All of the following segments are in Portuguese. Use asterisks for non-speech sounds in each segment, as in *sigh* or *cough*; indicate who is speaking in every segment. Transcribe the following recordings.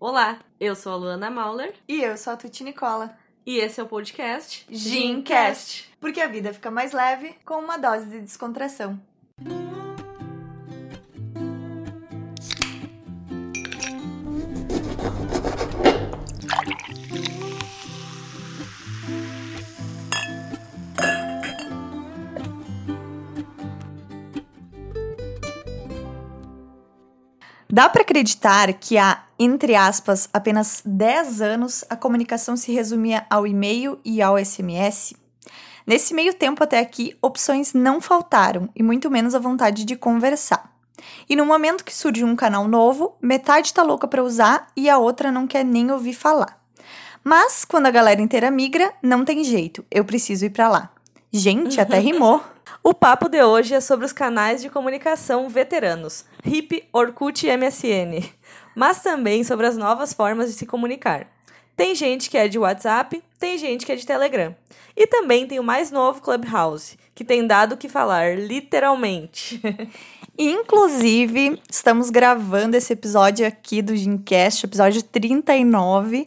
Speaker 1: Olá, eu sou a Luana Mauler
Speaker 2: E eu sou a Tuti Nicola.
Speaker 1: e esse é o podcast
Speaker 2: Gincast. Porque a vida fica mais leve com uma dose de descontração. Dá para acreditar que há, entre aspas, apenas 10 anos a comunicação se resumia ao e-mail e ao SMS? Nesse meio tempo até aqui, opções não faltaram e muito menos a vontade de conversar. E no momento que surge um canal novo, metade tá louca para usar e a outra não quer nem ouvir falar. Mas quando a galera inteira migra, não tem jeito, eu preciso ir para lá. Gente, até rimou. *laughs*
Speaker 1: O papo de hoje é sobre os canais de comunicação veteranos, HIP, Orkut e MSN, mas também sobre as novas formas de se comunicar. Tem gente que é de WhatsApp, tem gente que é de Telegram. E também tem o mais novo Clubhouse, que tem dado o que falar, literalmente. *laughs*
Speaker 2: Inclusive, estamos gravando esse episódio aqui do Gincast, episódio 39,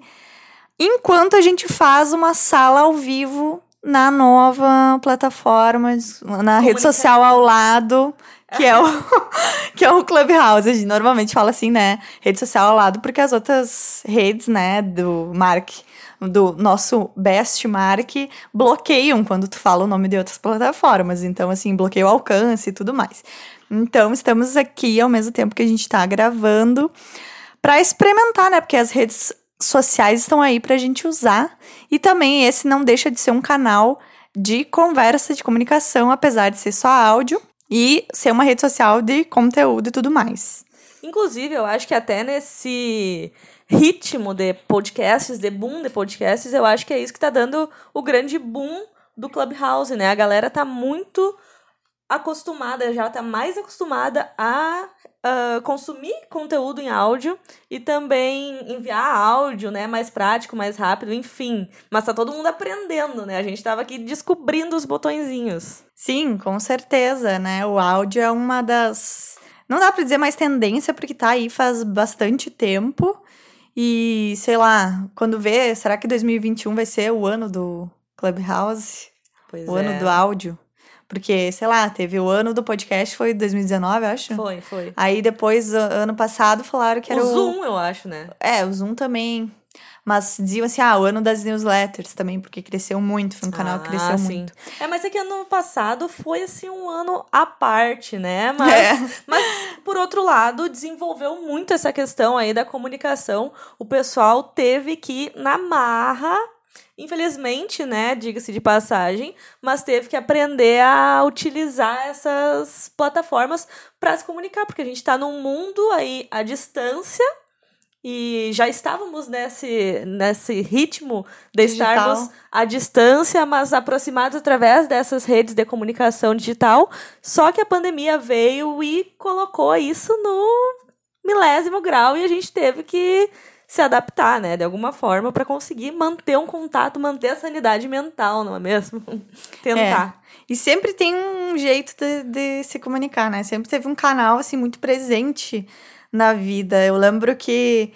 Speaker 2: enquanto a gente faz uma sala ao vivo na nova plataforma, na rede social ao lado, que é o, *laughs* que é o Clubhouse. A gente normalmente fala assim, né? Rede social ao lado, porque as outras redes, né, do Mark, do nosso best Mark, bloqueiam quando tu fala o nome de outras plataformas. Então, assim, bloqueia o alcance e tudo mais. Então, estamos aqui ao mesmo tempo que a gente tá gravando para experimentar, né? Porque as redes sociais estão aí pra gente usar. E também esse não deixa de ser um canal de conversa, de comunicação, apesar de ser só áudio e ser uma rede social de conteúdo e tudo mais.
Speaker 1: Inclusive, eu acho que até nesse ritmo de podcasts, de boom de podcasts, eu acho que é isso que tá dando o grande boom do Clubhouse, né? A galera tá muito acostumada, já tá mais acostumada a uh, consumir conteúdo em áudio e também enviar áudio, né? Mais prático, mais rápido, enfim. Mas tá todo mundo aprendendo, né? A gente tava aqui descobrindo os botõezinhos.
Speaker 2: Sim, com certeza, né? O áudio é uma das. Não dá pra dizer mais tendência, porque tá aí faz bastante tempo. E, sei lá, quando vê, será que 2021 vai ser o ano do Clubhouse?
Speaker 1: Pois
Speaker 2: o
Speaker 1: é.
Speaker 2: ano do áudio? Porque, sei lá, teve o ano do podcast, foi 2019, eu acho.
Speaker 1: Foi, foi.
Speaker 2: Aí depois, ano passado, falaram que
Speaker 1: O
Speaker 2: era o.
Speaker 1: Zoom, eu acho, né?
Speaker 2: É, o Zoom também. Mas diziam assim, ah, o ano das newsletters também, porque cresceu muito, foi um canal que
Speaker 1: Ah,
Speaker 2: cresceu
Speaker 1: sim.
Speaker 2: muito.
Speaker 1: É, mas é que ano passado foi assim um ano à parte, né? Mas,
Speaker 2: É. *laughs*
Speaker 1: mas por outro lado, desenvolveu muito essa questão aí da comunicação. O pessoal teve que ir na marra, infelizmente, né? Diga-se de passagem, mas teve que aprender a utilizar essas plataformas para se comunicar, porque a gente está num mundo aí à distância. E já estávamos nesse, nesse ritmo de
Speaker 2: Digital.
Speaker 1: estarmos à distância, mas aproximados através dessas redes de comunicação digital. Só que a pandemia veio e colocou isso no milésimo grau e a gente teve que se adaptar, né, de alguma forma, para conseguir manter um contato, manter a sanidade mental, não é mesmo? *laughs* Tentar.
Speaker 2: E sempre tem um jeito de, de se comunicar, né? Sempre teve um canal, assim, muito presente na vida. Eu lembro que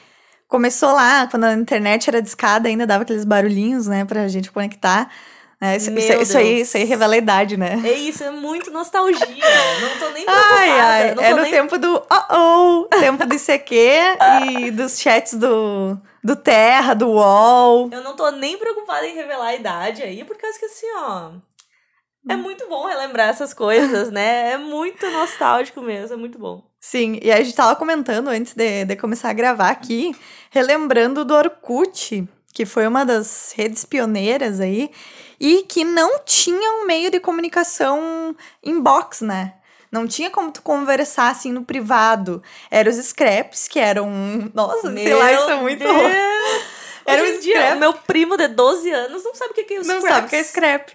Speaker 2: começou lá, quando a internet era discada, ainda dava aqueles barulhinhos, né, pra gente conectar. Né? Isso, isso, isso aí, isso aí revela a idade, né?
Speaker 1: É isso, é muito nostalgia. Não tô nem preocupada.
Speaker 2: Ai, ai, é no
Speaker 1: nem
Speaker 2: tempo do oh oh, tempo do ICQ e dos chats do, do Terra, do UOL.
Speaker 1: Eu não tô nem preocupada em revelar a idade aí, por causa que assim, ó. É muito bom relembrar essas coisas, né? É muito nostálgico mesmo, é muito bom.
Speaker 2: Sim, e a gente tava comentando antes de, de começar a gravar aqui, relembrando do Orkut, que foi uma das redes pioneiras aí, e que não tinha um meio de comunicação inbox, né? Não tinha como tu conversar assim no privado. Eram os scraps, que eram. Nossa, sei lá, isso é muito. Era um
Speaker 1: dia, meu primo de 12 anos não sabe o que é o
Speaker 2: Não
Speaker 1: scraps.
Speaker 2: sabe o que é scrap.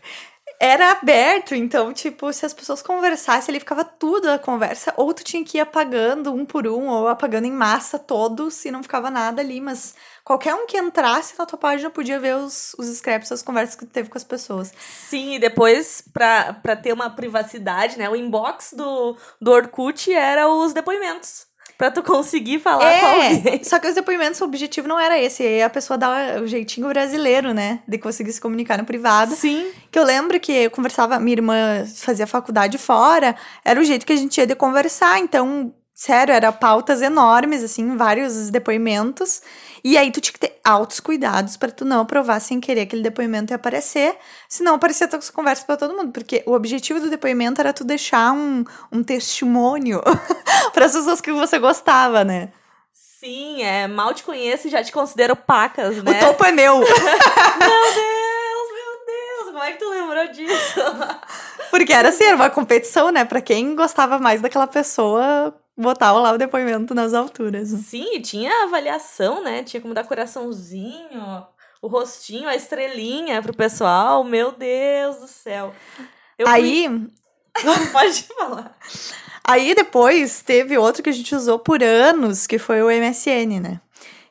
Speaker 2: Era aberto, então, tipo, se as pessoas conversassem, ele ficava tudo a conversa, ou tu tinha que ir apagando um por um, ou apagando em massa todos, e não ficava nada ali, mas qualquer um que entrasse na tua página podia ver os, os scraps, as conversas que tu teve com as pessoas.
Speaker 1: Sim, e depois, pra, pra ter uma privacidade, né? O inbox do, do Orkut era os depoimentos. pra tu conseguir falar com alguém.
Speaker 2: É, *laughs* só que os depoimentos, o objetivo não era esse. É a pessoa dar o jeitinho brasileiro, né? De conseguir se comunicar no privado.
Speaker 1: Sim.
Speaker 2: Que eu lembro que eu conversava, minha irmã fazia faculdade fora, era o jeito que a gente ia de conversar. Então, sério, era pautas enormes, assim, vários depoimentos. E aí tu tinha que ter altos cuidados para tu não aprovar sem querer aquele depoimento ia aparecer. Senão aparecia tua conversa para todo mundo. Porque o objetivo do depoimento era tu deixar um, um testemunho *laughs* para as pessoas que você gostava, né?
Speaker 1: Sim, é. Mal te conheço e já te considero pacas, né?
Speaker 2: O topo é meu. *laughs* *laughs*
Speaker 1: Meu Deus, meu Deus, como é que tu lembrou disso?
Speaker 2: Porque era assim, era uma competição, né? Pra quem gostava mais daquela pessoa, botava lá o depoimento nas alturas.
Speaker 1: Sim, tinha avaliação, né? Tinha como dar coraçãozinho, o rostinho, a estrelinha pro pessoal. Meu Deus do céu. Eu
Speaker 2: Aí,
Speaker 1: fui- *laughs* Pode falar.
Speaker 2: aí depois teve outro que a gente usou por anos, que foi o MSN, né?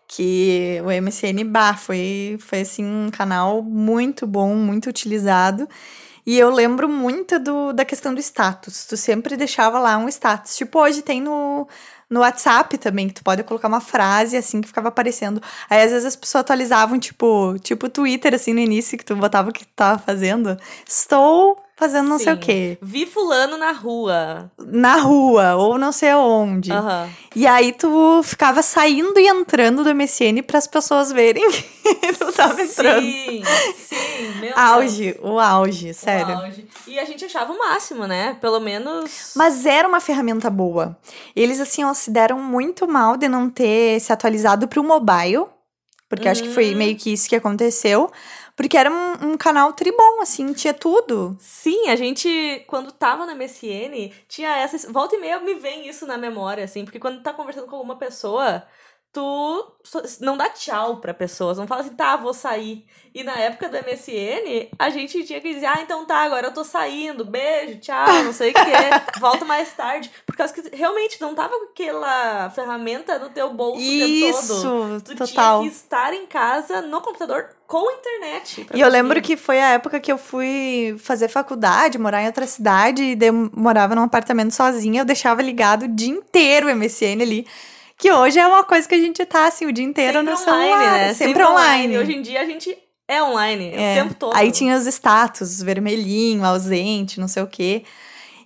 Speaker 2: Que o MSN, bah, foi, foi assim um canal muito bom, muito utilizado. E eu lembro muito do, da questão do status. Tu sempre deixava lá um status. Tipo, hoje tem no, no WhatsApp também, que tu pode colocar uma frase assim que ficava aparecendo. Aí às vezes as pessoas atualizavam, tipo, tipo Twitter, assim, no início, que tu botava o que tu tava fazendo. Estou fazendo não sei o
Speaker 1: Sim.
Speaker 2: quê.
Speaker 1: Vi fulano na rua.
Speaker 2: Na rua, ou não sei aonde.
Speaker 1: Aham.
Speaker 2: E aí tu ficava saindo e entrando do MSN para as pessoas verem *laughs* que tu tava entrando.
Speaker 1: Sim, sim, meu Deus.
Speaker 2: Auge, o auge,
Speaker 1: O
Speaker 2: sério.
Speaker 1: auge. E a gente achava o máximo, né? Pelo menos.
Speaker 2: Mas era uma ferramenta boa. Eles, assim, ó, se deram muito mal de não ter se atualizado pro mobile. Porque acho que foi
Speaker 1: Uhum.
Speaker 2: meio que isso que aconteceu. Porque era um, um canal tribom, assim, tinha tudo.
Speaker 1: Sim, a gente, quando tava na MSN, tinha essa. Volta e meia me vem isso na memória, assim, porque quando tá conversando com alguma pessoa, tu não dá tchau pra pessoas, não fala assim, tá, vou sair. E na época do MSN, a gente tinha que dizer, ah, então tá, agora eu tô saindo, beijo, tchau, não sei o quê, *laughs* volto mais tarde. Por causa que realmente não tava com aquela ferramenta no teu bolso o tempo todo.
Speaker 2: Isso,
Speaker 1: Tu
Speaker 2: total.
Speaker 1: tinha que estar em casa, no computador, com internet.
Speaker 2: E eu lembro
Speaker 1: conseguir.
Speaker 2: que foi a época que eu fui fazer faculdade, morar em outra cidade, e eu morava num apartamento sozinha, eu deixava ligado o dia inteiro o MSN ali. Que hoje é uma coisa que a gente tá assim o dia inteiro
Speaker 1: Sempre
Speaker 2: no
Speaker 1: online,
Speaker 2: celular,
Speaker 1: né?
Speaker 2: Sempre, online.
Speaker 1: Hoje em dia a gente é online
Speaker 2: É.
Speaker 1: o tempo todo.
Speaker 2: Aí tinha os status, vermelhinho, ausente, não sei o quê.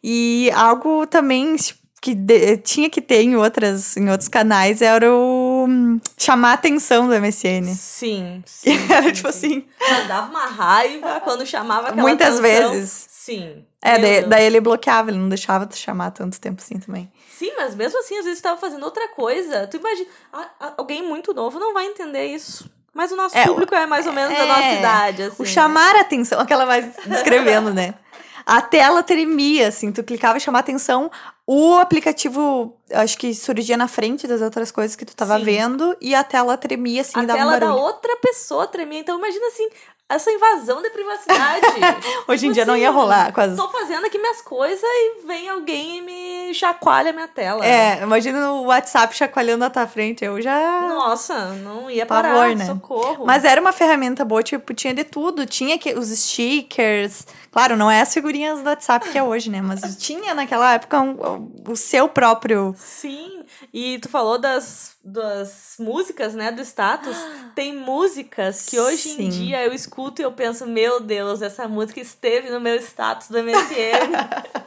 Speaker 2: E algo também que de- tinha que ter em, outras, em outros canais era o hum, chamar a atenção do MSN.
Speaker 1: Sim, sim. *laughs*
Speaker 2: Era
Speaker 1: sim,
Speaker 2: tipo
Speaker 1: sim.
Speaker 2: assim.
Speaker 1: Mas dava uma raiva quando chamava aquela
Speaker 2: Muitas
Speaker 1: atenção.
Speaker 2: vezes.
Speaker 1: Sim.
Speaker 2: É, daí, daí ele bloqueava, ele não deixava tu chamar tanto tempo assim também.
Speaker 1: Sim, mas mesmo assim, às vezes tu tava fazendo outra coisa. Tu imagina, a- a- alguém muito novo não vai entender isso. Mas o nosso
Speaker 2: É,
Speaker 1: público é mais ou menos da
Speaker 2: é,
Speaker 1: nossa idade, assim.
Speaker 2: O chamar a atenção, aquela vai descrevendo, né? A tela tremia, assim, tu clicava e chamar a atenção, o aplicativo, acho que surgia na frente das outras coisas que tu tava
Speaker 1: Sim.
Speaker 2: vendo, e a tela tremia, assim,
Speaker 1: A
Speaker 2: dava um
Speaker 1: tela da outra pessoa tremia. Então imagina assim, essa invasão de privacidade. *laughs*
Speaker 2: Hoje em
Speaker 1: Tipo
Speaker 2: dia não ia
Speaker 1: assim,
Speaker 2: rolar as...
Speaker 1: Tô fazendo aqui minhas coisas e vem alguém e me chacoalha a minha tela.
Speaker 2: É, imagina o WhatsApp chacoalhando na tua frente, eu já...
Speaker 1: Nossa, não ia
Speaker 2: Pavor,
Speaker 1: parar,
Speaker 2: né?
Speaker 1: socorro.
Speaker 2: Mas era uma ferramenta boa, tipo, tinha de tudo. Tinha que, os stickers. Claro, não é as figurinhas do WhatsApp que é hoje, né? Mas tinha naquela época um- o seu próprio.
Speaker 1: Sim, e tu falou das, das músicas, né, do status. *gasps* Tem músicas que hoje
Speaker 2: Sim.
Speaker 1: em dia eu escuto e eu penso, meu Deus, essa música esteve no meu status do MSN. *laughs*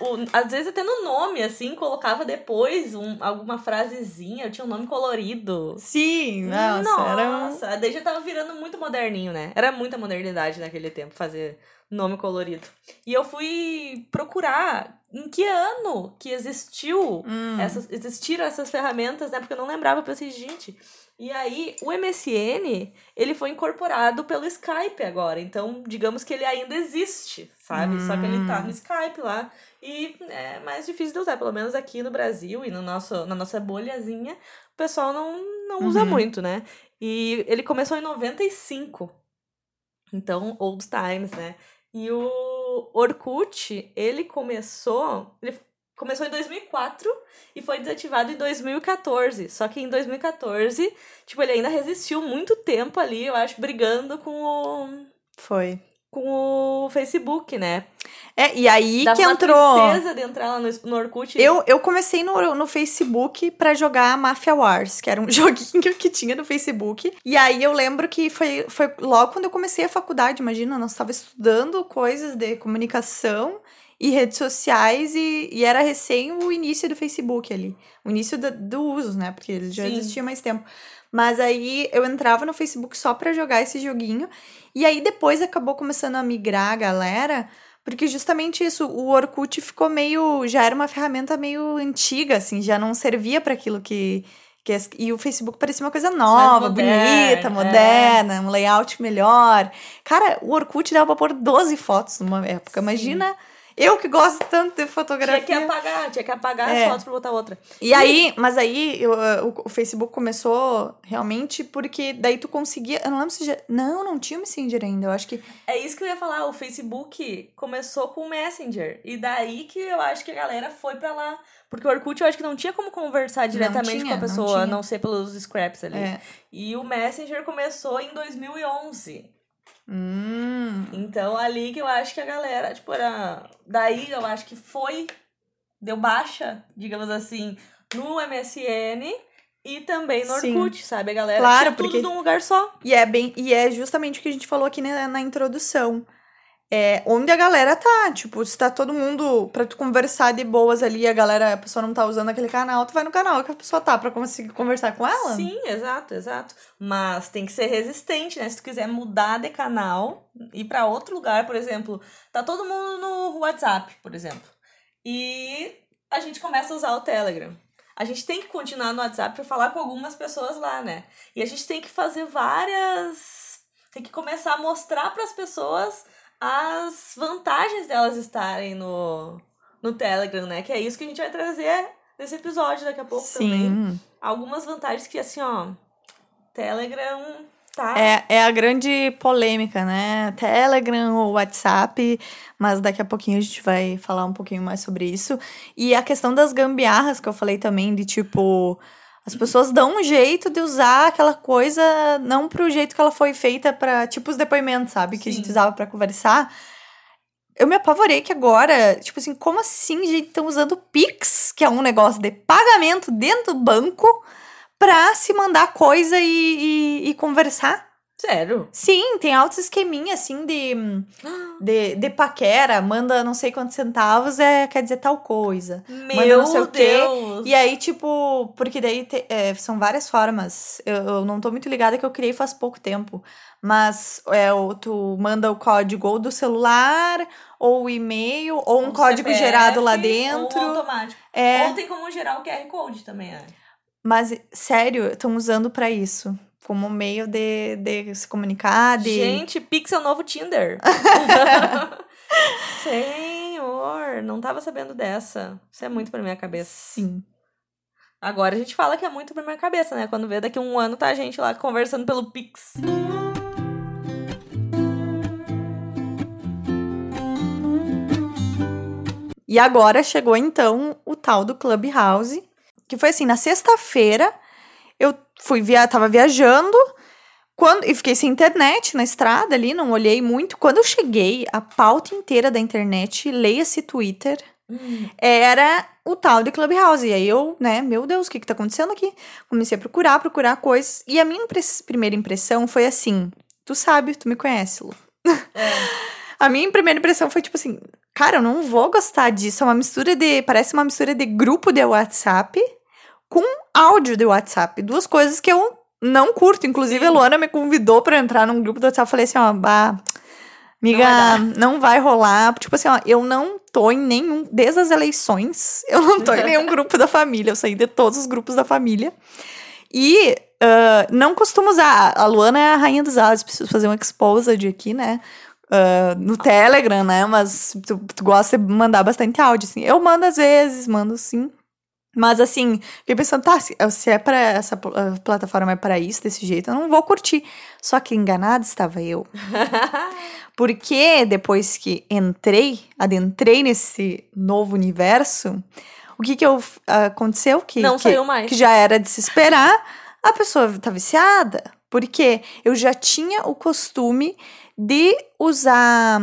Speaker 1: Ou, o- às vezes até no nome, assim, colocava depois um- alguma frasezinha, eu tinha um nome colorido.
Speaker 2: Sim, nossa, era.
Speaker 1: Nossa, daí já tava virando muito moderninho, né? Era muita modernidade naquele tempo fazer nome colorido. E eu fui procurar em que ano que existiu
Speaker 2: Hum.
Speaker 1: essas, existiram essas ferramentas, né? Porque eu não lembrava, eu pensei, gente. E aí, o MSN, ele foi incorporado pelo Skype agora. Então, digamos que ele ainda existe, sabe? Só que ele tá no Skype lá. E é mais difícil de usar, pelo menos aqui no Brasil e no nosso, na nossa bolhazinha, o pessoal não, não usa
Speaker 2: Uhum.
Speaker 1: muito, né? E ele começou em 95. Então, old times, né? E o Orkut, ele começou. Ele começou em 2004 e foi desativado em 2014. Só que em 2014, tipo, ele ainda resistiu muito tempo ali, eu acho, brigando com o.
Speaker 2: Foi.
Speaker 1: com o Facebook, né?
Speaker 2: É, e aí
Speaker 1: Dava
Speaker 2: que
Speaker 1: uma
Speaker 2: entrou.
Speaker 1: tristeza de entrar lá no, no Orkut.
Speaker 2: Eu, eu comecei no, no Facebook pra jogar Mafia Wars, que era um *laughs* joguinho que tinha no Facebook. E aí eu lembro que foi, foi logo quando eu comecei a faculdade, imagina, nós estava estudando coisas de comunicação e redes sociais e, e era recém o início do Facebook ali. O início do, do uso, né? Porque ele já
Speaker 1: Sim.
Speaker 2: existia mais tempo. Mas aí eu entrava no Facebook só pra jogar esse joguinho. E aí depois acabou começando a migrar a galera, porque justamente isso, o Orkut ficou meio. Já era uma ferramenta meio antiga, assim, já não servia para aquilo que. que e o Facebook parecia uma coisa nova,
Speaker 1: moderna,
Speaker 2: bonita,
Speaker 1: é.
Speaker 2: moderna, um layout melhor. Cara, o Orkut dava pra pôr 12 fotos numa época.
Speaker 1: Sim.
Speaker 2: Imagina eu que gosto tanto de
Speaker 1: tinha
Speaker 2: fotografia.
Speaker 1: que apagar, tinha que apagar
Speaker 2: É.
Speaker 1: as fotos pra botar outra.
Speaker 2: E aí, mas aí eu, o, o Facebook começou realmente porque daí tu conseguia. Eu não lembro se já. Não, não tinha o Messenger ainda. Eu acho que.
Speaker 1: É isso que eu ia falar, o Facebook começou com o Messenger. E daí que eu acho que a galera foi pra lá. Porque o Orkut eu acho que não tinha como conversar diretamente
Speaker 2: tinha,
Speaker 1: com a
Speaker 2: não
Speaker 1: pessoa,
Speaker 2: tinha.
Speaker 1: a não ser pelos scraps ali.
Speaker 2: É.
Speaker 1: E o Messenger começou em 2011.
Speaker 2: Hum.
Speaker 1: Então, ali que eu acho que a galera, tipo, era. Daí eu acho que foi. Deu baixa, digamos assim, no MSN e também no
Speaker 2: Sim.
Speaker 1: Orkut, sabe? A galera
Speaker 2: Claro,
Speaker 1: tudo
Speaker 2: porque-
Speaker 1: num lugar só.
Speaker 2: E é bem. E é justamente o que a gente falou aqui na, na introdução. É onde a galera tá. Tipo, se tá todo mundo pra tu conversar de boas ali, a galera, a pessoa não tá usando aquele canal, tu vai no canal que a pessoa tá pra conseguir conversar com ela.
Speaker 1: Sim, exato, exato. Mas tem que ser resistente, né? Se tu quiser mudar de canal, ir pra outro lugar, por exemplo, tá todo mundo no WhatsApp, por exemplo. E a gente começa a usar o Telegram. A gente tem que continuar no WhatsApp pra falar com algumas pessoas lá, né? E a gente tem que fazer várias. Tem que começar a mostrar pras pessoas as vantagens delas estarem no, no Telegram, né? Que é isso que a gente vai trazer nesse episódio daqui a pouco também
Speaker 2: Sim.
Speaker 1: algumas vantagens que, assim, ó, Telegram tá.
Speaker 2: É, é a grande polêmica, né? Telegram ou WhatsApp, mas daqui a pouquinho a gente vai falar um pouquinho mais sobre isso. E a questão das gambiarras que eu falei também, de tipo. As pessoas dão um jeito de usar aquela coisa não pro jeito que ela foi feita para tipo os depoimentos, sabe? Que a gente
Speaker 1: Sim.
Speaker 2: usava pra conversar. Eu me apavorei que agora, tipo assim, como assim, gente, estão usando Pix, que é um negócio de pagamento dentro do banco, pra se mandar coisa e, e, e conversar?
Speaker 1: Sério?
Speaker 2: Sim, tem altos esqueminha, assim, de, *gasps* de, de paquera, manda não sei quantos centavos, é, quer dizer tal coisa.
Speaker 1: Meu
Speaker 2: não sei o quê.
Speaker 1: Deus!
Speaker 2: E aí, tipo, porque daí te- é, são várias formas. Eu, eu não tô muito ligada que eu criei faz pouco tempo. Mas é, tu manda o código ou do celular, ou o e-mail, ou um
Speaker 1: Ou
Speaker 2: código
Speaker 1: CPF,
Speaker 2: gerado lá
Speaker 1: Ou
Speaker 2: dentro.
Speaker 1: automático.
Speaker 2: É,
Speaker 1: Ou tem como gerar o QR Code também, né?
Speaker 2: mas, sério, estão usando pra isso. Como meio de, de se comunicar, de.
Speaker 1: Gente, Pix é o novo Tinder. *laughs* Senhor, não tava sabendo dessa. Isso é muito pra minha cabeça.
Speaker 2: Sim.
Speaker 1: Agora a gente fala que é muito pra minha cabeça, né? Quando vê daqui a um ano tá a gente lá conversando pelo Pix.
Speaker 2: E agora chegou então o tal do Clubhouse, que foi assim, na sexta-feira eu fui via, tava viajando, quando e fiquei sem internet na estrada ali, não olhei muito. Quando eu cheguei, a pauta inteira da internet, leia-se Twitter, era o tal de Clubhouse. E aí eu, né, meu Deus, o que que tá acontecendo aqui? Comecei a procurar, procurar coisas, e a minha impre- primeira impressão foi assim, tu sabe, tu me conhece, Lu. *laughs* A minha primeira impressão foi tipo assim, cara, eu não vou gostar disso. É uma mistura de. Parece uma mistura de grupo de WhatsApp com áudio de WhatsApp. Duas coisas que eu não curto. Inclusive, a Luana me convidou pra entrar num grupo do WhatsApp. Eu falei assim, ó, bah, amiga,
Speaker 1: Não
Speaker 2: não vai, rolar. Tipo assim, ó, eu não tô em nenhum. Desde as eleições, *laughs* eu não tô em nenhum grupo da família. Eu saí de todos os grupos da família. E ah, não costumo usar. A Luana é a rainha dos áudios. Preciso fazer um exposed aqui, né? Ah, no Telegram, né? Mas tu, tu gosta de mandar bastante áudio, assim. Eu mando às vezes, mando sim. Mas assim, fiquei pensando, tá, se, se é pra essa ah, plataforma é pra isso, desse jeito, eu não vou curtir. Só que enganada estava eu. *laughs* Porque depois que entrei, adentrei nesse novo universo, o que que eu, aconteceu? Que,
Speaker 1: Não
Speaker 2: que,
Speaker 1: saiu mais.
Speaker 2: que já era de se esperar, a pessoa tá viciada. Porque eu já tinha o costume de usar.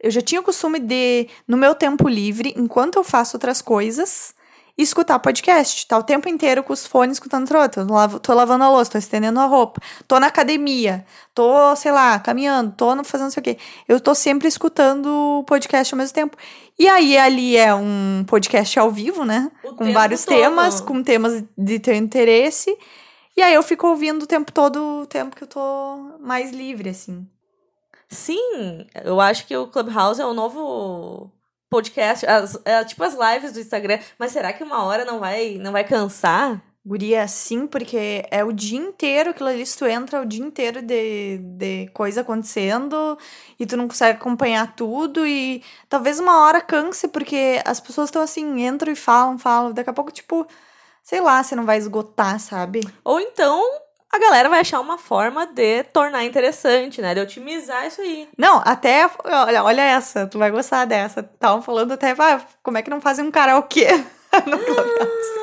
Speaker 2: Eu já tinha o costume de, no meu tempo livre, enquanto eu faço outras coisas, escutar podcast. Tá o tempo inteiro com os fones escutando troto. Tô, lav tô lavando a louça, tô estendendo a roupa, tô na academia, tô, sei lá, caminhando, tô fazendo não sei o quê. Eu tô sempre escutando podcast ao mesmo tempo. E aí, ali é um podcast ao vivo, né?
Speaker 1: O
Speaker 2: com vários
Speaker 1: todo.
Speaker 2: temas, com temas de teu interesse. E aí eu fico ouvindo o tempo todo, o tempo que eu tô mais livre, assim.
Speaker 1: Sim, eu acho que o Clubhouse é o novo podcast, as- é tipo as lives do Instagram. Mas será que uma hora não vai, não vai cansar?
Speaker 2: Guria, sim, porque é o dia inteiro aquilo ali, tu entra o dia inteiro de, de coisa acontecendo e tu não consegue acompanhar tudo e talvez uma hora canse, porque as pessoas estão assim, entram e falam, falam, daqui a pouco, tipo, sei lá, você não vai esgotar, sabe?
Speaker 1: Ou então a galera vai achar uma forma de tornar interessante, né? De otimizar isso aí.
Speaker 2: Não, até, olha, olha essa, tu vai gostar dessa. Estavam falando até, ah, como é que não fazem um karaokê *laughs* no Clubhouse?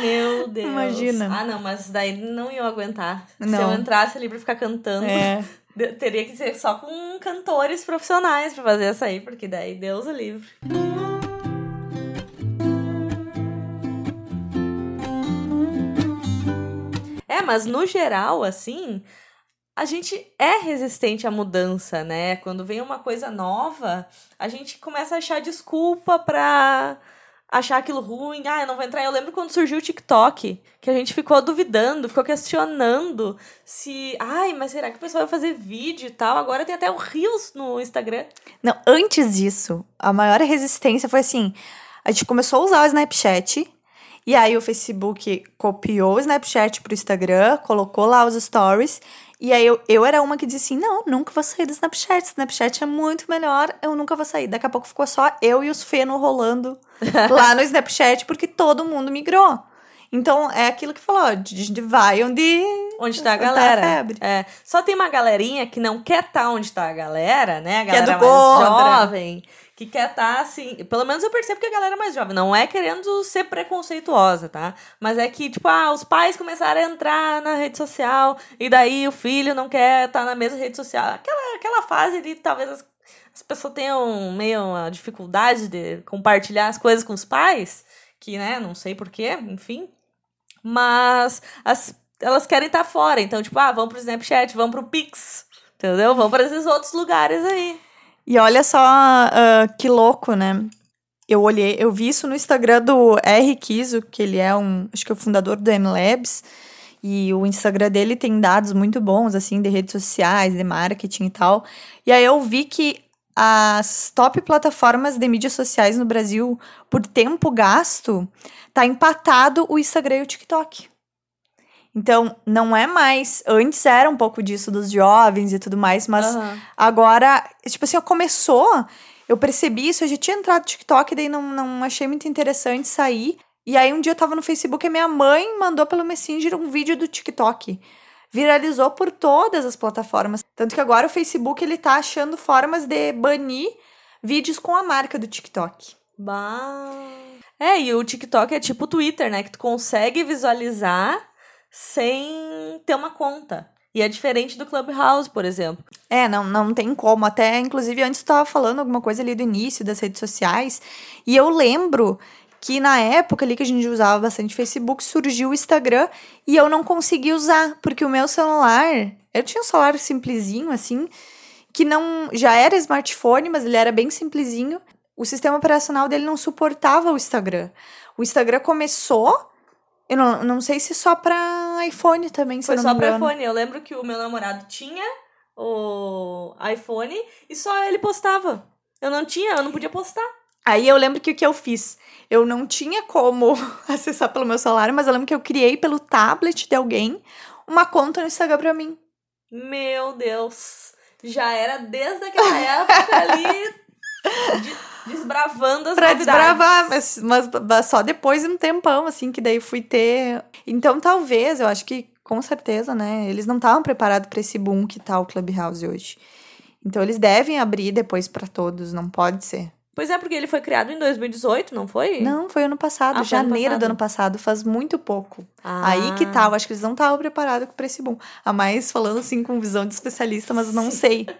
Speaker 1: Meu Deus.
Speaker 2: Imagina.
Speaker 1: Ah, não, mas daí não ia aguentar. Se
Speaker 2: Não.
Speaker 1: eu entrasse ali pra ficar cantando,
Speaker 2: É. *laughs*
Speaker 1: teria que ser só com cantores profissionais pra fazer essa aí, porque daí Deus o livre. É, mas no geral, assim, a gente é resistente à mudança, né? Quando vem uma coisa nova, a gente começa a achar desculpa pra achar aquilo ruim. Ah, eu não vou entrar. Eu lembro quando surgiu o TikTok, que a gente ficou duvidando, ficou questionando se. Ai, mas será que o pessoal vai fazer vídeo e tal? Agora tem até o Reels no Instagram.
Speaker 2: Não, antes disso, a maior resistência foi assim: a gente começou a usar o Snapchat, e aí o Facebook copiou o Snapchat pro Instagram, colocou lá os stories, e aí eu, eu era uma que dizia assim: não, nunca vou sair do Snapchat, Snapchat é muito melhor, eu nunca vou sair. Daqui a pouco ficou só eu e os feno rolando *laughs* lá no Snapchat, porque todo mundo migrou. Então é aquilo que falou: a gente vai onde.
Speaker 1: Onde tá a
Speaker 2: Onde tá a
Speaker 1: galera.
Speaker 2: febre.
Speaker 1: é. Só tem uma galerinha que não quer estar onde tá a galera, né? A
Speaker 2: Que é
Speaker 1: galera mais
Speaker 2: contra.
Speaker 1: jovem. Que quer estar assim. Pelo menos eu percebo que a galera mais jovem. Não é querendo ser preconceituosa, tá? Mas é que, tipo, ah, os pais começaram a entrar na rede social. E daí o filho não quer estar na mesma rede social. Aquela, aquela fase ali, talvez as, as pessoas tenham meio uma dificuldade de compartilhar as coisas com os pais. Que, né, não sei porquê, enfim. Mas as, elas querem estar fora. Então, tipo, ah, vão pro Snapchat, vão pro Pix. Entendeu? Vão para esses outros lugares aí.
Speaker 2: E olha só ah, que louco, né? Eu olhei, eu vi isso no Instagram do R. Kiso, que ele é um, acho que é o fundador do MLabs, e o Instagram dele tem dados muito bons, assim, de redes sociais, de marketing e tal. E aí eu vi que as top plataformas de mídias sociais no Brasil, por tempo gasto, tá empatado o Instagram e o TikTok. Então, não é mais. Antes era um pouco disso dos jovens e tudo mais, mas
Speaker 1: Aham.
Speaker 2: Agora, tipo assim, começou, eu percebi isso, eu já tinha entrado no TikTok, daí não, não achei muito interessante sair. E aí um dia eu tava no Facebook e minha mãe mandou pelo Messenger um vídeo do TikTok. Viralizou por todas as plataformas. Tanto que agora o Facebook ele tá achando formas de banir vídeos com a marca do TikTok.
Speaker 1: Bah. É, e o TikTok é tipo o Twitter, né? Que tu consegue visualizar sem ter uma conta. E é diferente do Clubhouse, por exemplo.
Speaker 2: É, não, não tem como. Até, inclusive, antes tu tava falando alguma coisa ali do início das redes sociais. E eu lembro que na época ali que a gente usava bastante Facebook, surgiu o Instagram e eu não consegui usar, porque o meu celular, eu tinha um celular simplesinho assim, que não já era smartphone, mas ele era bem simplesinho. O sistema operacional dele não suportava o Instagram. O Instagram começou, eu não, não sei se só para iPhone também, se
Speaker 1: Foi só pra iPhone. Eu lembro que o meu namorado tinha o iPhone e só ele postava. Eu não tinha, eu não podia postar.
Speaker 2: Aí eu lembro que o que eu fiz? Eu não tinha como *laughs* acessar pelo meu celular, mas eu lembro que eu criei pelo tablet de alguém uma conta no Instagram pra mim.
Speaker 1: Meu Deus. Já era desde aquela época ali *laughs* desbravando as
Speaker 2: Pra
Speaker 1: novidades.
Speaker 2: desbravar, mas, mas, mas só depois de um tempão, assim, que daí fui ter. Então talvez, eu acho que com certeza, né? Eles não estavam preparados pra esse boom que tá o Clubhouse hoje. Então eles devem abrir depois pra todos, não pode ser.
Speaker 1: Pois é, porque ele foi criado em 2018, não foi?
Speaker 2: Não, foi ano passado,
Speaker 1: Ah, foi ano
Speaker 2: janeiro do
Speaker 1: passado.
Speaker 2: ano passado, faz muito pouco.
Speaker 1: Ah.
Speaker 2: Aí que tal, acho que eles não estavam preparados pra esse boom. A mais falando assim com visão de especialista, mas não sei. *laughs*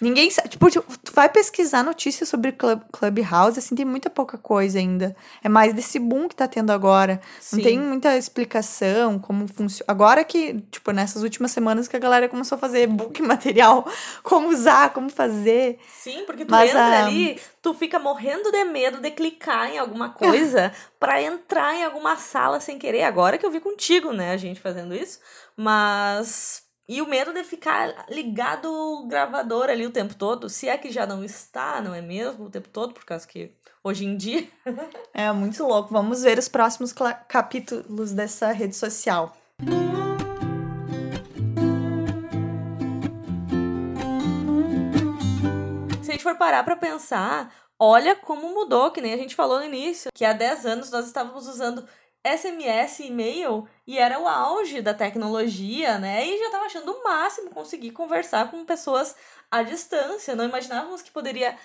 Speaker 2: Ninguém sabe. Tipo, tipo, tu vai pesquisar notícias sobre Club, Clubhouse, assim, tem muita pouca coisa ainda. É mais desse boom que tá tendo agora.
Speaker 1: Sim.
Speaker 2: Não tem muita explicação como funciona. Agora que, tipo, nessas últimas semanas que a galera começou a fazer book *laughs* material, como usar, como fazer.
Speaker 1: Sim, porque tu
Speaker 2: Mas,
Speaker 1: entra
Speaker 2: ah,
Speaker 1: ali, tu fica morrendo de medo de clicar em alguma *laughs* coisa pra entrar em alguma sala sem querer. Agora que eu vi contigo, né, a gente fazendo isso. Mas. E o medo de ficar ligado o gravador ali o tempo todo, se é que já não está, não é mesmo? O tempo todo, por causa que hoje em dia. *laughs*
Speaker 2: É muito louco. Vamos ver os próximos capítulos dessa rede social.
Speaker 1: Se a gente for parar pra pensar, olha como mudou, que nem a gente falou no início, que há 10 anos nós estávamos usando SMS e e-mail e era o auge da tecnologia, né? E já tava achando o máximo conseguir conversar com pessoas à distância. Não imaginávamos que poderia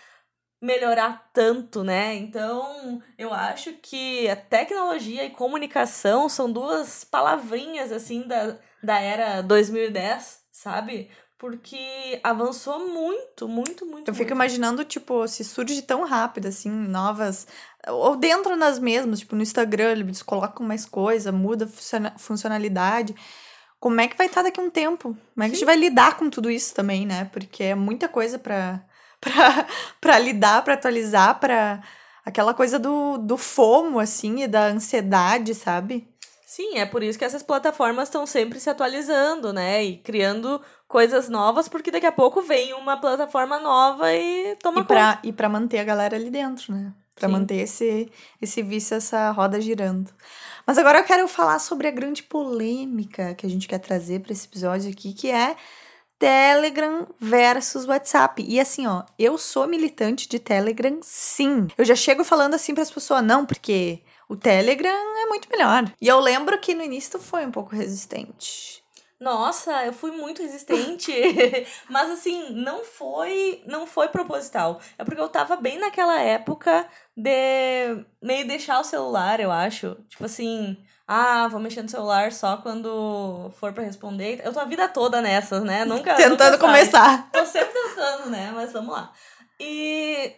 Speaker 1: melhorar tanto, né? Então, eu acho que a tecnologia e comunicação são duas palavrinhas assim da, da era 2010, sabe? Porque avançou muito, muito, muito.
Speaker 2: Eu fico
Speaker 1: muito.
Speaker 2: imaginando, tipo, se surge tão rápido, assim, novas. Ou dentro das mesmas, tipo, no Instagram, eles colocam mais coisa, muda a funciona- funcionalidade. Como é que vai estar daqui a um tempo? Como é que a gente vai lidar com tudo isso também, né? Porque é muita coisa pra, *laughs* pra, pra lidar, pra atualizar, pra. Aquela coisa do, do fomo, assim, e da ansiedade, sabe?
Speaker 1: Sim, é por isso que essas plataformas estão sempre se atualizando, né? E criando coisas novas, porque daqui a pouco vem uma plataforma nova e toma
Speaker 2: E
Speaker 1: conta.
Speaker 2: pra, e pra manter a galera ali dentro, né?
Speaker 1: Sim.
Speaker 2: manter esse, esse vício, essa roda girando. Mas agora eu quero falar sobre a grande polêmica que a gente quer trazer pra esse episódio aqui, que é Telegram versus WhatsApp. E assim, ó, eu sou militante de Telegram, sim. Eu já chego falando assim pras pessoas, não, porque o Telegram é muito melhor. E eu lembro que no início tu foi um pouco resistente.
Speaker 1: Nossa, eu fui muito resistente, *laughs* mas assim, não foi, não foi proposital. É porque eu tava bem naquela época de meio deixar o celular, eu acho. Tipo assim, ah, vou mexer no celular só quando for pra responder. Eu tô a vida toda nessas, né? Nunca
Speaker 2: Tentando
Speaker 1: nunca
Speaker 2: começar.
Speaker 1: Tô sempre tentando, né? Mas vamos lá. E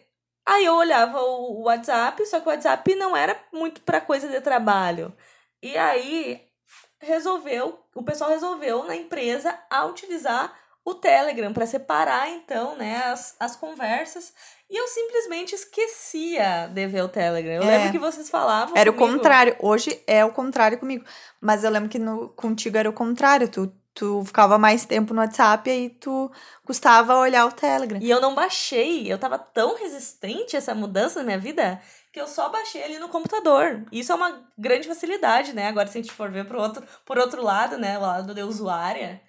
Speaker 1: aí eu olhava o WhatsApp, só que o WhatsApp não era muito pra coisa de trabalho. E aí resolveu, o pessoal resolveu na empresa a utilizar o Telegram para separar então, né, as, as conversas. E eu simplesmente esquecia de ver o Telegram. Eu
Speaker 2: É.
Speaker 1: lembro que vocês falavam
Speaker 2: Era o
Speaker 1: comigo.
Speaker 2: contrário. Hoje é o contrário comigo. Mas eu lembro que no, contigo era o contrário. Tu, tu ficava mais tempo no WhatsApp e aí tu custava olhar o Telegram.
Speaker 1: E eu não baixei. Eu tava tão resistente a essa mudança na minha vida que eu só baixei ali no computador. Isso é uma grande facilidade, né? Agora, se a gente for ver por outro, por outro lado, né? O lado de usuária.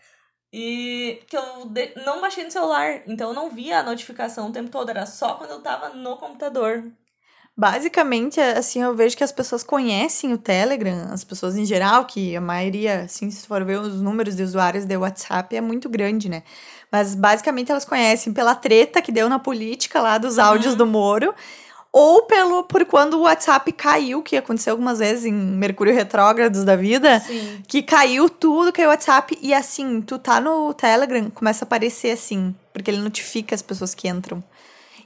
Speaker 1: E que eu de- não baixei no celular. Então eu não via a notificação o tempo todo. Era só quando eu tava no computador.
Speaker 2: Basicamente, assim, eu vejo que as pessoas conhecem o Telegram, as pessoas em geral, que a maioria, assim, se for ver os números de usuários de WhatsApp, é muito grande, né? Mas basicamente elas conhecem pela treta que deu na política lá dos áudios
Speaker 1: Uhum.
Speaker 2: do Moro, ou pelo por quando o WhatsApp caiu, que aconteceu algumas vezes em Mercúrio Retrógrados da vida.
Speaker 1: Sim.
Speaker 2: Que caiu tudo, caiu o WhatsApp. E assim, tu tá no Telegram, começa a aparecer assim. Porque ele notifica as pessoas que entram.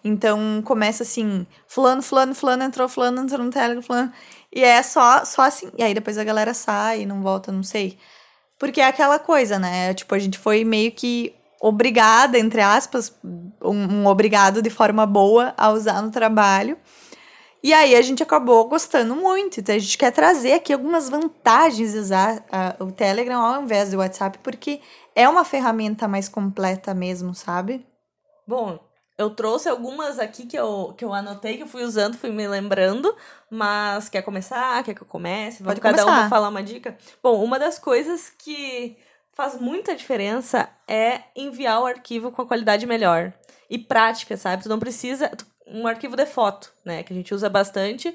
Speaker 2: Então começa assim: fulano, fulano, fulano entrou, fulano entrou no Telegram, fulano. E é só, só assim. E aí depois a galera sai e não volta, não sei. Porque é aquela coisa, né? Tipo, a gente foi meio que obrigada, entre aspas, um, um obrigado de forma boa a usar no trabalho. E aí a gente acabou gostando muito. Então a gente quer trazer aqui algumas vantagens de usar ah, o Telegram ao invés do WhatsApp, porque é uma ferramenta mais completa mesmo, sabe?
Speaker 1: Bom, eu trouxe algumas aqui que eu, que eu anotei, que eu fui usando, fui me lembrando. Mas quer começar? Quer que eu comece? Vamos
Speaker 2: Pode
Speaker 1: cada
Speaker 2: começar.
Speaker 1: uma falar uma dica? Bom, uma das coisas que faz muita diferença é enviar o arquivo com a qualidade melhor. E prática, sabe? Tu não precisa. Um arquivo de foto, né? Que a gente usa bastante.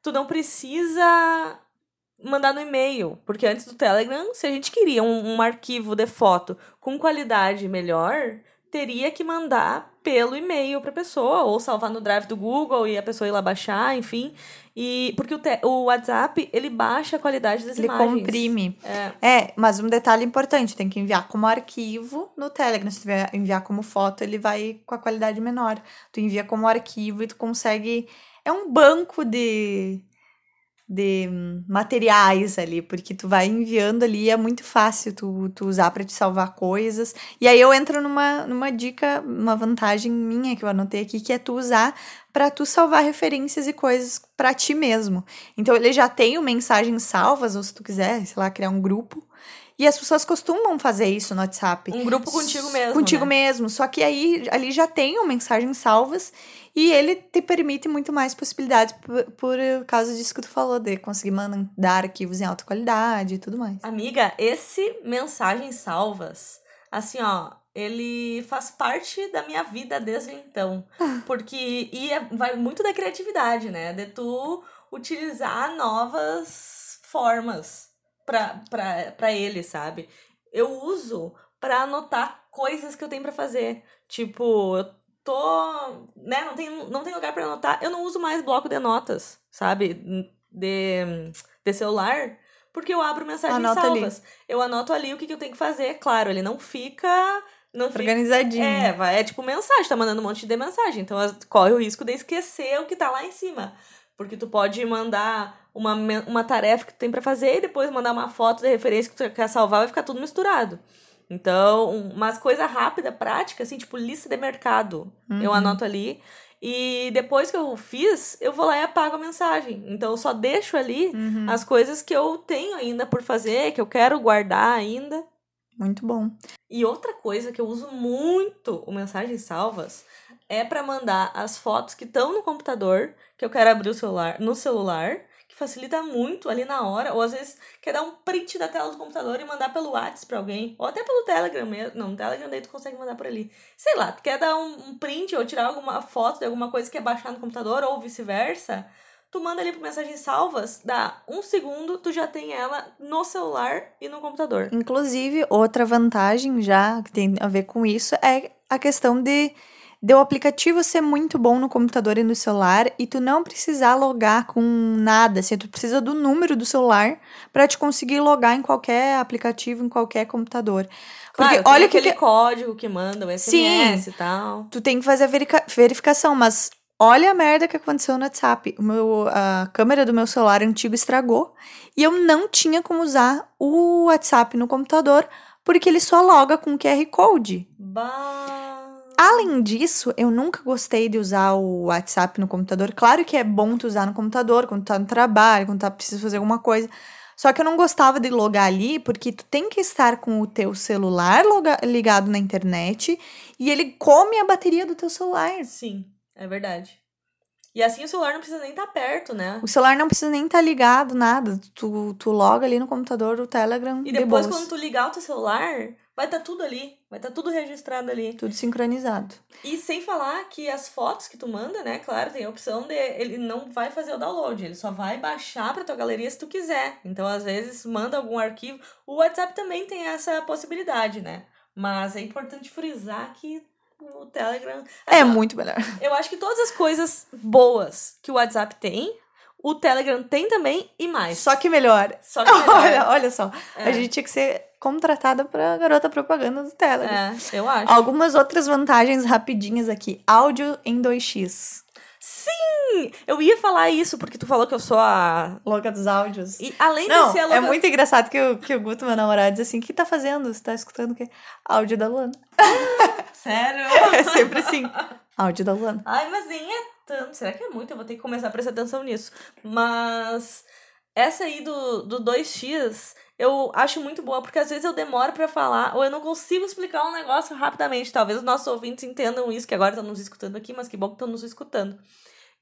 Speaker 1: Tu não precisa mandar no e-mail. Porque antes do Telegram, se a gente queria um, um arquivo de foto com qualidade melhor, teria que mandar pelo e-mail pra pessoa, ou salvar no drive do Google e a pessoa ir lá baixar, enfim. E porque o, te- o WhatsApp, ele baixa a qualidade das
Speaker 2: Ele
Speaker 1: imagens.
Speaker 2: comprime.
Speaker 1: É.
Speaker 2: É, mas um detalhe importante, tem que enviar como arquivo no Telegram. Se tu enviar como foto, ele vai com a qualidade menor. Tu envia como arquivo e tu consegue. É um banco de, de materiais ali, porque tu vai enviando ali, é muito fácil tu, tu usar para te salvar coisas. E aí eu entro numa, numa dica, uma vantagem minha que eu anotei aqui, que é tu usar para tu salvar referências e coisas para ti mesmo. Então ele já tem o mensagens salvas, ou se tu quiser, sei lá, criar um grupo. E as pessoas costumam fazer isso no WhatsApp.
Speaker 1: Um grupo contigo mesmo.
Speaker 2: Contigo
Speaker 1: né?
Speaker 2: mesmo. Só que aí ali já tem mensagens salvas e ele te permite muito mais possibilidades por, por causa disso que tu falou, de conseguir mandar arquivos em alta qualidade e tudo mais.
Speaker 1: Amiga, esse mensagens salvas, assim, ó, ele faz parte da minha vida desde então. *laughs* Porque e é- vai muito da criatividade, né? De tu utilizar novas formas pra ele, sabe? Eu uso pra anotar coisas que eu tenho pra fazer. Tipo, eu tô, né, não tem, não tem lugar pra anotar. Eu não uso mais bloco de notas, sabe? De, de celular, porque eu abro mensagens
Speaker 2: Anota ali.
Speaker 1: salvas. Eu anoto ali o que, que eu tenho que fazer. Claro, ele não fica. Não fica
Speaker 2: Organizadinho.
Speaker 1: é, vai, é tipo mensagem, tá mandando um monte de mensagem. Então corre o risco de esquecer o que tá lá em cima. Porque tu pode mandar uma, uma tarefa que tu tem pra fazer e depois mandar uma foto de referência que tu quer salvar, vai ficar tudo misturado. Então, um- umas coisas rápidas, práticas, assim, tipo lista de mercado. Eu
Speaker 2: Uhum.
Speaker 1: anoto ali. E depois que eu fiz, eu vou lá e apago a mensagem. Então, eu só deixo ali
Speaker 2: Uhum.
Speaker 1: as coisas que eu tenho ainda por fazer, que eu quero guardar ainda.
Speaker 2: Muito bom.
Speaker 1: E outra coisa que eu uso muito o Mensagens Salvas é pra mandar as fotos que estão no computador, que eu quero abrir o celular, no celular, facilita muito ali na hora, ou às vezes quer dar um print da tela do computador e mandar pelo WhatsApp pra alguém, ou até pelo Telegram mesmo. Não, no Telegram daí tu consegue mandar por ali. Sei lá, quer dar um, um print ou tirar alguma foto de alguma coisa que quer baixar no computador, ou vice-versa. Tu manda ali pro Mensagens Salvas, dá um segundo, tu já tem ela no celular e no computador.
Speaker 2: Inclusive, outra vantagem já que tem a ver com isso é a questão de, de o aplicativo ser muito bom no computador e no celular e tu não precisar logar com nada, assim, tu precisa do número do celular para te conseguir logar em qualquer aplicativo, em qualquer computador. Porque
Speaker 1: Claro,
Speaker 2: olha
Speaker 1: aquele
Speaker 2: que
Speaker 1: código que manda, o SMS e tal.
Speaker 2: tu tem que fazer a verica- verificação, mas olha a merda que aconteceu no WhatsApp. O meu, a câmera do meu celular antigo estragou e eu não tinha como usar o WhatsApp no computador porque ele só loga com QR Code.
Speaker 1: Bah.
Speaker 2: Além disso, eu nunca gostei de usar o WhatsApp no computador. Claro que é bom tu usar no computador, quando tá no trabalho, quando tá precisa fazer alguma coisa. Só que eu não gostava de logar ali, porque tu tem que estar com o teu celular ligado na internet e ele come a bateria do teu celular.
Speaker 1: Sim, é verdade. E assim o celular não precisa nem estar perto, né?
Speaker 2: O celular não precisa nem estar ligado, nada. Tu, tu loga ali no computador o Telegram.
Speaker 1: E
Speaker 2: de
Speaker 1: depois,
Speaker 2: boas.
Speaker 1: quando tu ligar o teu celular, vai estar tudo ali. Vai estar tudo registrado ali.
Speaker 2: Tudo sincronizado.
Speaker 1: E sem falar que as fotos que tu manda, né? Claro, tem a opção de. Ele não vai fazer o download, ele só vai baixar pra tua galeria se tu quiser. Então, às vezes, manda algum arquivo. O WhatsApp também tem essa possibilidade, né? Mas é importante frisar que o Telegram.
Speaker 2: É
Speaker 1: ó,
Speaker 2: muito melhor.
Speaker 1: Eu acho que todas as coisas boas que o WhatsApp tem, o Telegram tem também e mais.
Speaker 2: Só que melhor.
Speaker 1: Só que melhor. *laughs*
Speaker 2: Olha, olha só.
Speaker 1: É.
Speaker 2: A gente tinha que ser contratada pra garota propaganda do Telegram.
Speaker 1: É, eu acho.
Speaker 2: Algumas outras vantagens rapidinhas aqui. Áudio em 2x.
Speaker 1: Sim! Eu ia falar isso porque tu falou que eu sou a.
Speaker 2: Louca dos áudios.
Speaker 1: E além
Speaker 2: Não,
Speaker 1: de ser a
Speaker 2: é
Speaker 1: louca-
Speaker 2: muito engraçado que o, que o Guto, meu namorado, diz assim, o que tá fazendo? Você tá escutando o quê? Áudio da Luana. *laughs*
Speaker 1: Sério? *laughs*
Speaker 2: É sempre assim. Áudio da Luana.
Speaker 1: Ai, mas nem é tanto. Será que é muito? Eu vou ter que começar a prestar atenção nisso. Mas essa aí do, do 2x eu acho muito boa, porque às vezes eu demoro pra falar ou eu não consigo explicar um negócio rapidamente. Talvez os nossos ouvintes entendam isso, que agora estão nos escutando aqui, mas que bom que estão nos escutando.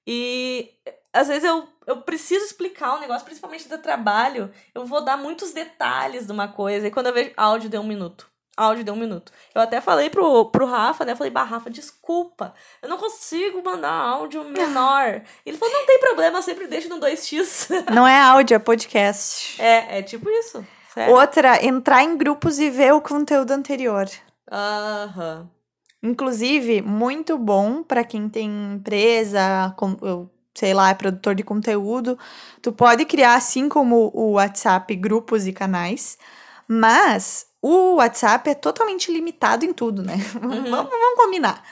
Speaker 1: E às vezes eu, eu preciso explicar um negócio, principalmente do trabalho, eu vou dar muitos detalhes de uma coisa, e quando eu vejo áudio de um minuto. Áudio de um minuto. Eu até falei pro, pro Rafa, né? Eu falei, bah, Rafa, desculpa. Eu não consigo mandar áudio menor. Ele falou, não tem problema, sempre deixo no 2x. *laughs*
Speaker 2: Não é áudio, é podcast.
Speaker 1: é, é tipo isso. Sério.
Speaker 2: Outra, entrar em grupos e ver o conteúdo anterior.
Speaker 1: Aham.
Speaker 2: Inclusive, muito bom para quem tem empresa, com, sei lá, é produtor de conteúdo. Tu pode criar, assim como o WhatsApp, grupos e canais, mas o WhatsApp é totalmente limitado em tudo, né? *laughs*
Speaker 1: Uhum.
Speaker 2: vamos, vamos combinar.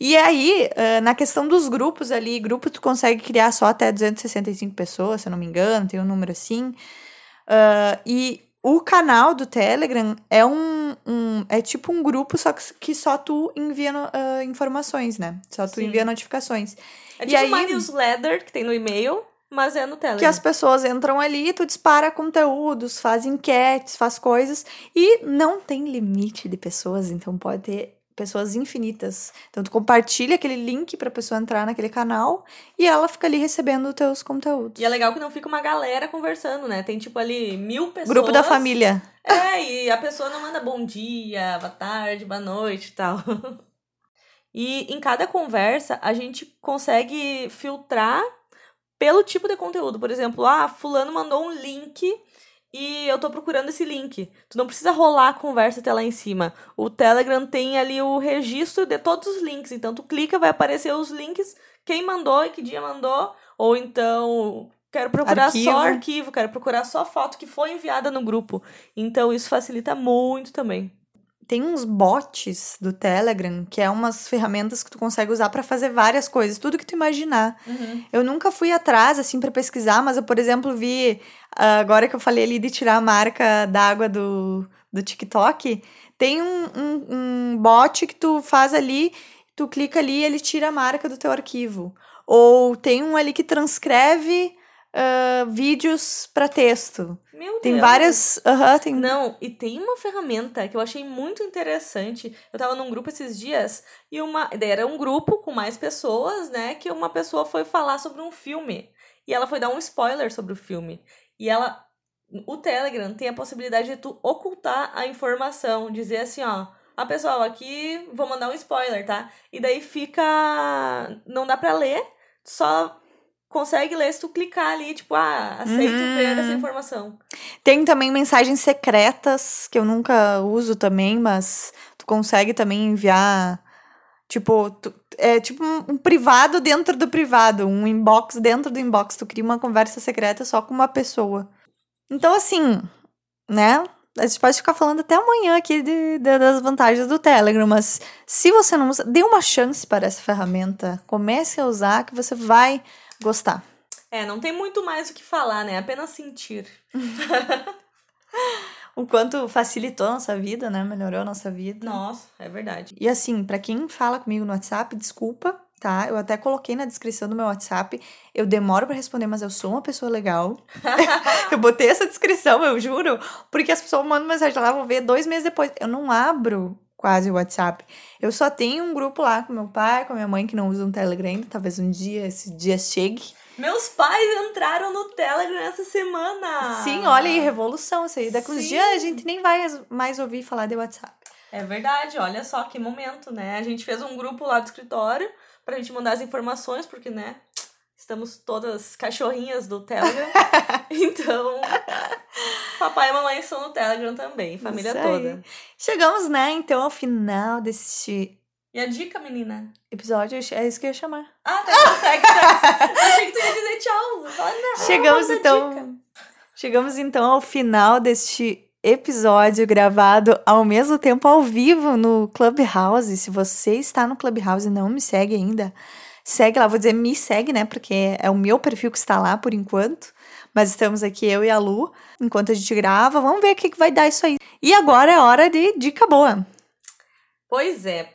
Speaker 2: E aí, na questão dos grupos ali, grupo tu consegue criar só até 265 pessoas, se eu não me engano, tem um número assim. Uh, e o canal do Telegram é um, um, é tipo um grupo só que, que só tu envia uh, informações, né? Só tu
Speaker 1: Sim.
Speaker 2: envia notificações.
Speaker 1: É
Speaker 2: E
Speaker 1: tipo
Speaker 2: aí-
Speaker 1: uma newsletter que tem no e-mail, mas é no Telegram.
Speaker 2: Que as pessoas entram ali, tu dispara conteúdos, faz enquetes, faz coisas. E não tem limite de pessoas, então pode ter pessoas infinitas. Então tu compartilha aquele link pra pessoa entrar naquele canal e ela fica ali recebendo os teus conteúdos.
Speaker 1: E é legal que não fica uma galera conversando, né? Tem tipo ali mil pessoas.
Speaker 2: Grupo da família.
Speaker 1: É, e a pessoa não manda bom dia, boa tarde, boa noite e tal. *laughs* E em cada conversa a gente consegue filtrar pelo tipo de conteúdo. Por exemplo, ah, fulano mandou um link e eu tô procurando esse link. Tu não precisa rolar a conversa até lá em cima. O Telegram tem ali o registro de todos os links. Então tu clica, vai aparecer os links, quem mandou e que dia mandou. Ou então, quero procurar
Speaker 2: Arquivo.
Speaker 1: só arquivo, quero procurar só foto que foi enviada no grupo. Então isso facilita muito também.
Speaker 2: Tem uns bots do Telegram, que é umas ferramentas que tu consegue usar pra fazer várias coisas, tudo que tu imaginar. Eu nunca fui atrás, assim, pra pesquisar, mas eu, por exemplo, vi, ah, agora que eu falei ali de tirar a marca d'água do, do TikTok, tem um, um, um bot que tu faz ali, tu clica ali e ele tira a marca do teu arquivo. Ou tem um ali que transcreve ah, vídeos pra texto.
Speaker 1: Meu
Speaker 2: Tem
Speaker 1: Deus.
Speaker 2: várias. aham, tem
Speaker 1: Não, e tem uma ferramenta que eu achei muito interessante. Eu tava num grupo esses dias e uma. daí Era um grupo com mais pessoas, né? Que uma pessoa foi falar sobre um filme. E ela foi dar um spoiler sobre o filme. E ela. O Telegram tem a possibilidade de tu ocultar a informação. Dizer assim, ó. Ah, pessoal, aqui vou mandar um spoiler, tá? E daí fica. Não dá pra ler, só consegue ler se tu clicar ali, tipo, ah, aceito
Speaker 2: Uhum.
Speaker 1: ver essa informação.
Speaker 2: Tem também mensagens secretas, que eu nunca uso também, mas tu consegue também enviar. Tipo, tu- é tipo um, um privado dentro do privado, um inbox dentro do inbox. Tu cria uma conversa secreta só com uma pessoa. Então, assim, né? A gente pode ficar falando até amanhã aqui de, de- das vantagens do Telegram, mas se você não usa, dê uma chance para essa ferramenta. Comece a usar que você vai gostar.
Speaker 1: É, não tem muito mais o que falar, né? Apenas sentir. *laughs*
Speaker 2: O quanto facilitou a nossa vida, né? Melhorou a nossa vida.
Speaker 1: Nossa, é verdade.
Speaker 2: E assim, pra quem fala comigo no WhatsApp, desculpa, tá? Eu até coloquei na descrição do meu WhatsApp. Eu demoro pra responder, mas eu sou uma pessoa legal. *laughs* eu botei essa descrição, eu juro. Porque as pessoas mandam mensagem lá, vou ver dois meses depois. Eu não abro quase o WhatsApp. Eu só tenho um grupo lá com meu pai, com a minha mãe, que não usam Telegram ainda. Talvez um dia esse dia chegue.
Speaker 1: Meus pais entraram no Telegram essa semana.
Speaker 2: Sim, olha aí, revolução isso aí. Daqui uns dias a gente nem vai mais ouvir falar de WhatsApp.
Speaker 1: É verdade, olha só que momento, né? A gente fez um grupo lá do escritório pra gente mandar as informações, porque, né? Estamos todas cachorrinhas do Telegram. *laughs* então, papai e mamãe são no Telegram também, família toda.
Speaker 2: Chegamos, né, então, ao final deste
Speaker 1: E a dica, menina?
Speaker 2: episódio. É isso que eu ia chamar.
Speaker 1: Ah, tá, consegue. tá. Achei que tu ia dizer tchau. Fala, não,
Speaker 2: Chegamos então.
Speaker 1: dica.
Speaker 2: Chegamos então ao final deste episódio gravado ao mesmo tempo ao vivo no Clubhouse. Se você está no Clubhouse e não me segue ainda, segue lá. Vou dizer me segue, né? Porque é o meu perfil que está lá por enquanto. Mas estamos aqui, eu e a Lu, enquanto a gente grava. Vamos ver o que que vai dar isso aí. E agora é hora de dica boa.
Speaker 1: Pois é.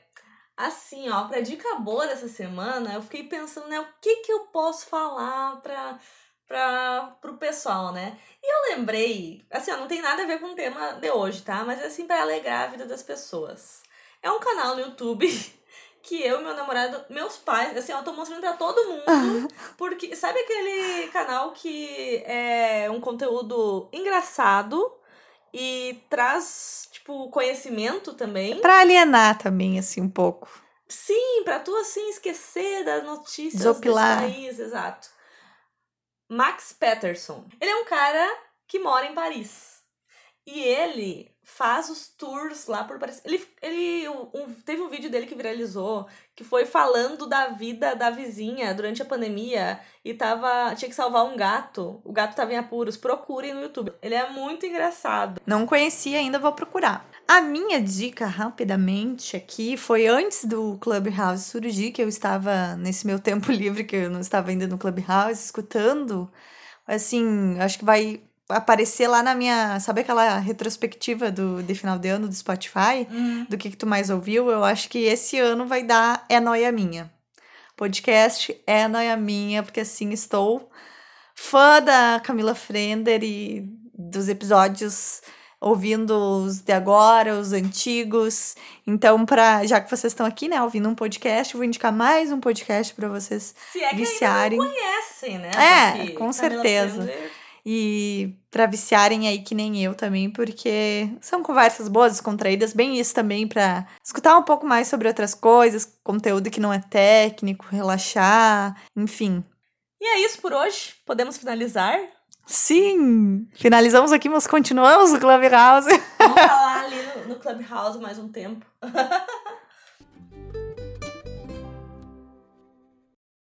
Speaker 1: Assim, ó, pra dica boa dessa semana, eu fiquei pensando, né, o que que eu posso falar pra, pra, pro pessoal, né? E eu lembrei, assim, ó, não tem nada a ver com o tema de hoje, tá? Mas é assim, pra alegrar a vida das pessoas. É um canal no YouTube *laughs* que eu meu namorado, meus pais, assim, eu tô mostrando pra todo mundo, porque sabe aquele canal que é um conteúdo engraçado e traz, tipo, conhecimento também?
Speaker 2: Pra alienar também, assim, um pouco.
Speaker 1: Sim, pra tu assim esquecer das notícias
Speaker 2: Desopilar.
Speaker 1: desse país, exato. Max Peterson. Ele é um cara que mora em Paris. E ele faz os tours lá por Paris. Ele, ele um, teve um vídeo dele que viralizou, que foi falando da vida da vizinha durante a pandemia e tava tinha que salvar um gato. O gato tava em apuros. Procurem no YouTube. Ele é muito engraçado.
Speaker 2: Não conhecia ainda, vou procurar. A minha dica rapidamente aqui foi antes do Clubhouse surgir, que eu estava nesse meu tempo *laughs* livre que eu não estava ainda no Clubhouse escutando. Assim, acho que vai aparecer lá na minha. Sabe aquela retrospectiva do, de final de ano do Spotify?
Speaker 1: Hum.
Speaker 2: Do que, que tu mais ouviu? Eu acho que esse ano vai dar É Noia Minha. Podcast É Noia Minha, porque assim estou fã da Camila Frender e dos episódios ouvindo os de agora, os antigos. Então, pra, já que vocês estão aqui, né, ouvindo um podcast, vou indicar mais um podcast para vocês
Speaker 1: Se é que
Speaker 2: viciarem.
Speaker 1: ainda não conhecem, né?
Speaker 2: É,
Speaker 1: Porque
Speaker 2: com certeza.
Speaker 1: Frender-
Speaker 2: e para viciarem aí que nem eu também, porque são conversas boas, descontraídas, bem isso também para escutar um pouco mais sobre outras coisas, conteúdo que não é técnico, relaxar, enfim.
Speaker 1: E é isso por hoje. Podemos finalizar?
Speaker 2: Sim, finalizamos aqui, mas continuamos o Clubhouse.
Speaker 1: Vamos falar ali no, no Clubhouse mais um tempo. *laughs*